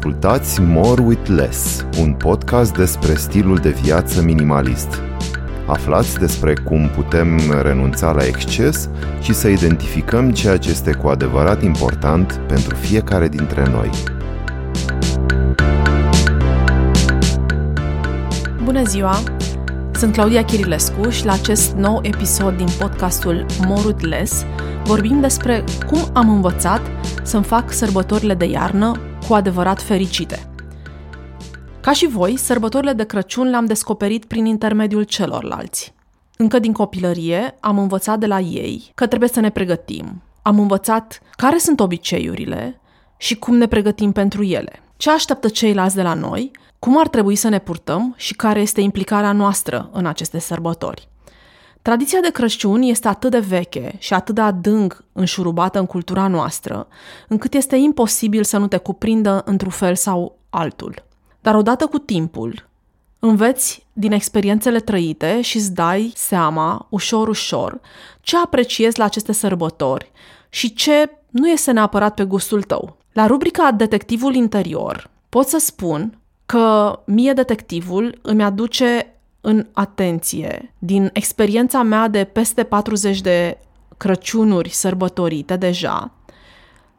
Ascultați More with Less, un podcast despre stilul de viață minimalist. Aflați despre cum putem renunța la exces și să identificăm ceea ce este cu adevărat important pentru fiecare dintre noi. Bună ziua! Sunt Claudia Chirilescu și la acest nou episod din podcastul More with Less vorbim despre cum am învățat să-mi fac sărbătorile de iarnă cu adevărat fericite. Ca și voi, sărbătorile de Crăciun le-am descoperit prin intermediul celorlalți. Încă din copilărie am învățat de la ei că trebuie să ne pregătim. Am învățat care sunt obiceiurile și cum ne pregătim pentru ele. Ce așteaptă ceilalți de la noi, cum ar trebui să ne purtăm și care este implicarea noastră în aceste sărbători. Tradiția de Crăciun este atât de veche și atât de adânc înșurubată în cultura noastră, încât este imposibil să nu te cuprindă într-un fel sau altul. Dar odată cu timpul, înveți din experiențele trăite și îți dai seama, ușor, ușor, ce apreciezi la aceste sărbători și ce nu este neapărat pe gustul tău. La rubrica Detectivul interior pot să spun că mie detectivul îmi aduce în atenție din experiența mea de peste 40 de Crăciunuri sărbătorite deja,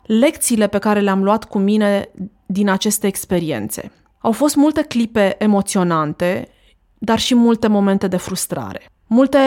lecțiile pe care le-am luat cu mine din aceste experiențe. Au fost multe clipe emoționante, dar și multe momente de frustrare. Multe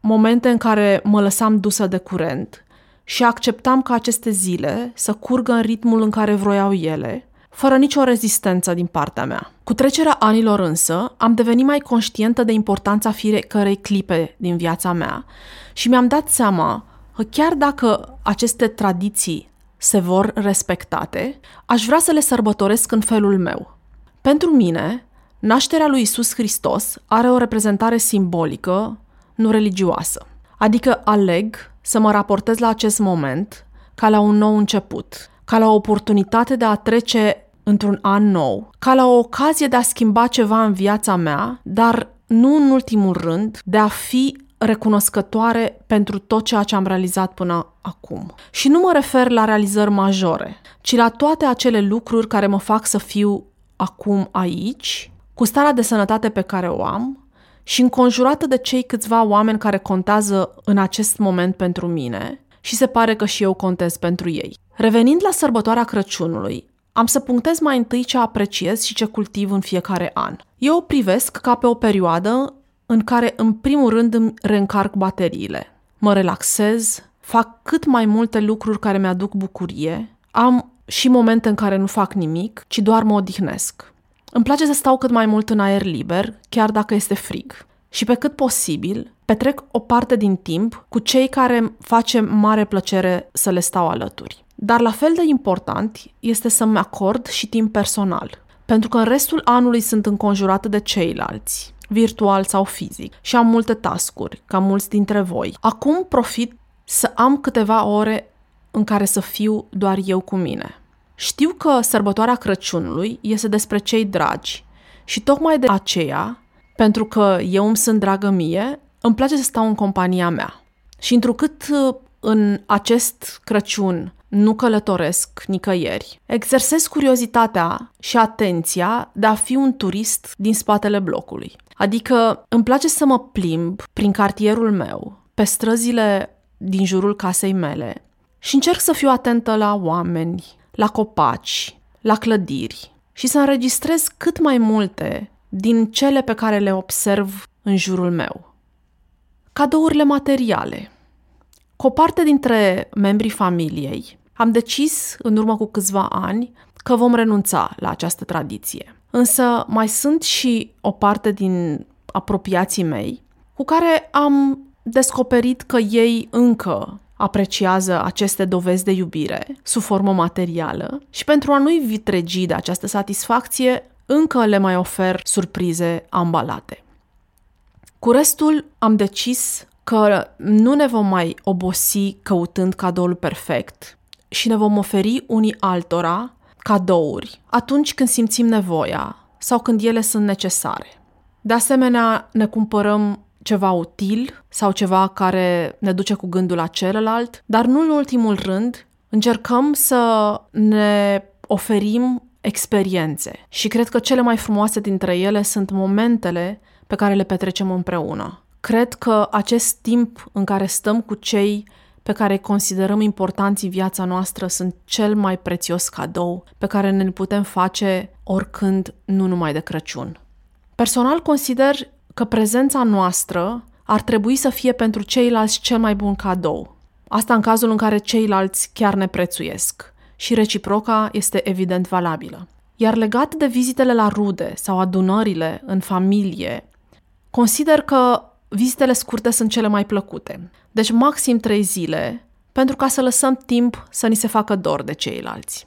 momente în care mă lăsam dusă de curent și acceptam ca aceste zile să curgă în ritmul în care vroiau ele, fără nicio rezistență din partea mea. Cu trecerea anilor însă, am devenit mai conștientă de importanța fiecărei clipe din viața mea și mi-am dat seama că chiar dacă aceste tradiții se vor respectate, aș vrea să le sărbătoresc în felul meu. Pentru mine, nașterea lui Isus Hristos are o reprezentare simbolică, nu religioasă. Adică aleg să mă raportez la acest moment ca la un nou început, ca la o oportunitate de a trece într-un an nou, ca la o ocazie de a schimba ceva în viața mea, dar nu în ultimul rând de a fi recunoscătoare pentru tot ceea ce am realizat până acum. Și nu mă refer la realizări majore, ci la toate acele lucruri care mă fac să fiu acum aici, cu starea de sănătate pe care o am și înconjurată de cei câțiva oameni care contează în acest moment pentru mine și se pare că și eu contez pentru ei. Revenind la sărbătoarea Crăciunului, am să punctez mai întâi ce apreciez și ce cultiv în fiecare an. Eu o privesc ca pe o perioadă în care, în primul rând, îmi reîncarc bateriile. Mă relaxez, fac cât mai multe lucruri care mi-aduc bucurie, am și momente în care nu fac nimic, ci doar mă odihnesc. Îmi place să stau cât mai mult în aer liber, chiar dacă este frig. Și pe cât posibil, petrec o parte din timp cu cei care îmi face mare plăcere să le stau alături. Dar la fel de important este să-mi acord și timp personal, pentru că în restul anului sunt înconjurată de ceilalți, virtual sau fizic, și am multe tascuri, ca mulți dintre voi. Acum profit să am câteva ore în care să fiu doar eu cu mine. Știu că sărbătoarea Crăciunului este despre cei dragi și tocmai de aceea, pentru că eu îmi sunt dragă mie, îmi place să stau în compania mea. Și întrucât în acest Crăciun nu călătoresc nicăieri. Exersez curiozitatea și atenția de a fi un turist din spatele blocului. Adică îmi place să mă plimb prin cartierul meu, pe străzile din jurul casei mele și încerc să fiu atentă la oameni, la copaci, la clădiri și să înregistrez cât mai multe din cele pe care le observ în jurul meu. Cadourile materiale. Cu o parte dintre membrii familiei am decis, în urmă cu câțiva ani, că vom renunța la această tradiție. Însă mai sunt și o parte din apropiații mei cu care am descoperit că ei încă apreciază aceste dovezi de iubire sub formă materială și pentru a nu-i vitregi de această satisfacție, încă le mai ofer surprize ambalate. Cu restul am decis că nu ne vom mai obosi căutând cadoul perfect, și ne vom oferi unii altora cadouri atunci când simțim nevoia sau când ele sunt necesare. De asemenea, ne cumpărăm ceva util sau ceva care ne duce cu gândul la celălalt, dar nu în ultimul rând încercăm să ne oferim experiențe și cred că cele mai frumoase dintre ele sunt momentele pe care le petrecem împreună. Cred că acest timp în care stăm cu cei pe care considerăm importanți în viața noastră sunt cel mai prețios cadou pe care ne putem face oricând, nu numai de Crăciun. Personal consider că prezența noastră ar trebui să fie pentru ceilalți cel mai bun cadou. Asta în cazul în care ceilalți chiar ne prețuiesc. Și reciproca este evident valabilă. Iar legat de vizitele la rude sau adunările în familie, consider că vizitele scurte sunt cele mai plăcute. Deci maxim trei zile, pentru ca să lăsăm timp să ni se facă dor de ceilalți.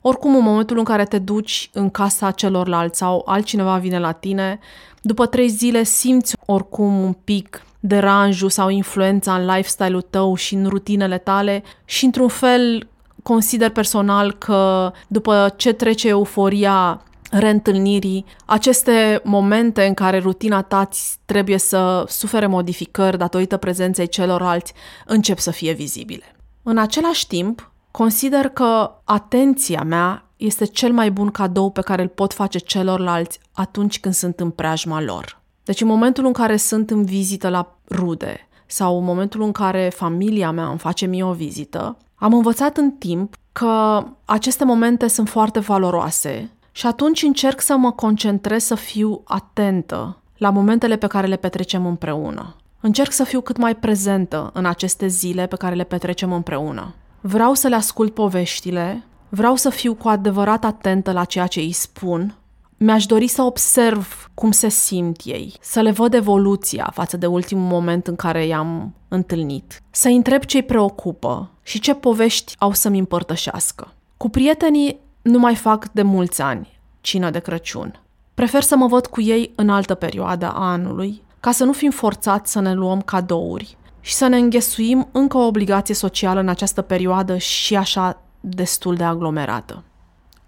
Oricum, în momentul în care te duci în casa celorlalți sau altcineva vine la tine, după trei zile simți oricum un pic deranjul sau influența în lifestyle-ul tău și în rutinele tale și într-un fel consider personal că după ce trece euforia reîntâlnirii, aceste momente în care rutina ta trebuie să sufere modificări datorită prezenței celorlalți încep să fie vizibile. În același timp, consider că atenția mea este cel mai bun cadou pe care îl pot face celorlalți atunci când sunt în preajma lor. Deci în momentul în care sunt în vizită la rude sau în momentul în care familia mea îmi face mie o vizită, am învățat în timp că aceste momente sunt foarte valoroase și atunci încerc să mă concentrez să fiu atentă la momentele pe care le petrecem împreună. Încerc să fiu cât mai prezentă în aceste zile pe care le petrecem împreună. Vreau să le ascult poveștile, vreau să fiu cu adevărat atentă la ceea ce îi spun mi-aș dori să observ cum se simt ei, să le văd evoluția față de ultimul moment în care i-am întâlnit, să întreb ce îi preocupă și ce povești au să-mi împărtășească. Cu prietenii nu mai fac de mulți ani cină de Crăciun. Prefer să mă văd cu ei în altă perioadă a anului, ca să nu fim forțați să ne luăm cadouri și să ne înghesuim încă o obligație socială în această perioadă și așa destul de aglomerată.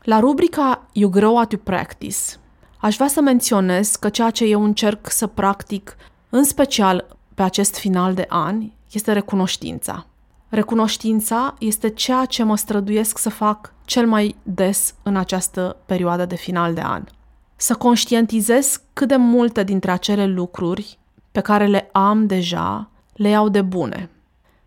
La rubrica You Grow What You Practice, aș vrea să menționez că ceea ce eu încerc să practic, în special pe acest final de an, este recunoștința. Recunoștința este ceea ce mă străduiesc să fac cel mai des în această perioadă de final de an. Să conștientizez cât de multe dintre acele lucruri pe care le am deja le iau de bune.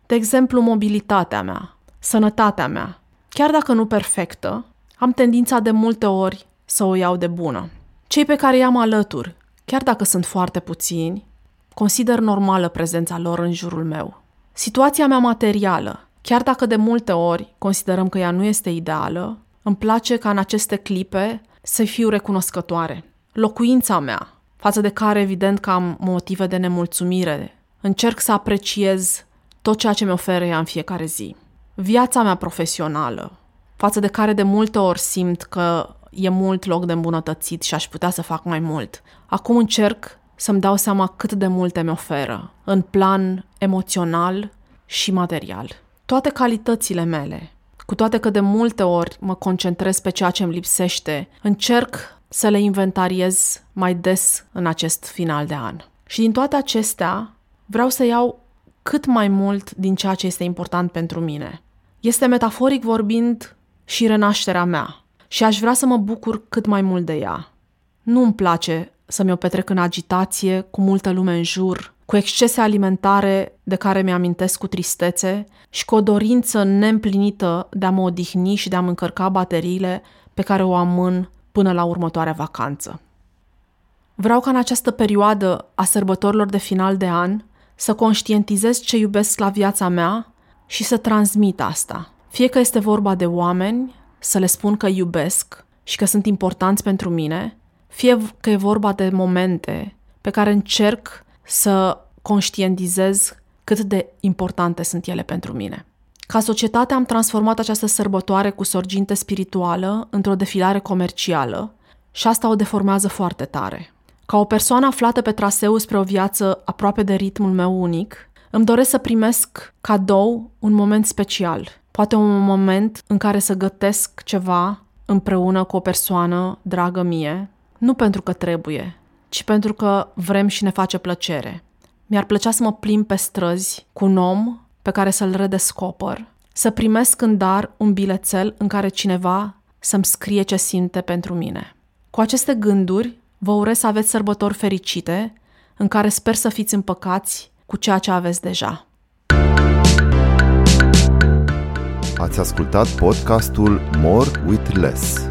De exemplu, mobilitatea mea, sănătatea mea, chiar dacă nu perfectă, am tendința de multe ori să o iau de bună. Cei pe care i-am alături, chiar dacă sunt foarte puțini, consider normală prezența lor în jurul meu. Situația mea materială, chiar dacă de multe ori considerăm că ea nu este ideală, îmi place ca în aceste clipe să fiu recunoscătoare. Locuința mea, față de care evident că am motive de nemulțumire, încerc să apreciez tot ceea ce mi oferă ea în fiecare zi. Viața mea profesională, față de care de multe ori simt că e mult loc de îmbunătățit și aș putea să fac mai mult. Acum încerc să-mi dau seama cât de multe mi oferă, în plan emoțional și material. Toate calitățile mele, cu toate că de multe ori mă concentrez pe ceea ce îmi lipsește, încerc să le inventariez mai des în acest final de an. Și din toate acestea, vreau să iau cât mai mult din ceea ce este important pentru mine. Este metaforic vorbind și renașterea mea și aș vrea să mă bucur cât mai mult de ea. Nu îmi place să mi-o petrec în agitație, cu multă lume în jur, cu excese alimentare de care mi-amintesc cu tristețe și cu o dorință neîmplinită de a mă odihni și de a-mi încărca bateriile pe care o amân până la următoarea vacanță. Vreau ca în această perioadă a sărbătorilor de final de an să conștientizez ce iubesc la viața mea și să transmit asta, fie că este vorba de oameni, să le spun că iubesc și că sunt importanți pentru mine, fie că e vorba de momente pe care încerc să conștientizez cât de importante sunt ele pentru mine. Ca societate am transformat această sărbătoare cu sorginte spirituală într-o defilare comercială și asta o deformează foarte tare. Ca o persoană aflată pe traseu spre o viață aproape de ritmul meu unic, îmi doresc să primesc cadou un moment special, poate un moment în care să gătesc ceva împreună cu o persoană dragă mie, nu pentru că trebuie, ci pentru că vrem și ne face plăcere. Mi-ar plăcea să mă plimb pe străzi cu un om pe care să-l redescoper, să primesc în dar un bilețel în care cineva să-mi scrie ce simte pentru mine. Cu aceste gânduri, vă urez să aveți sărbători fericite, în care sper să fiți împăcați cu ceea ce aveți deja. Ați ascultat podcastul More with Less.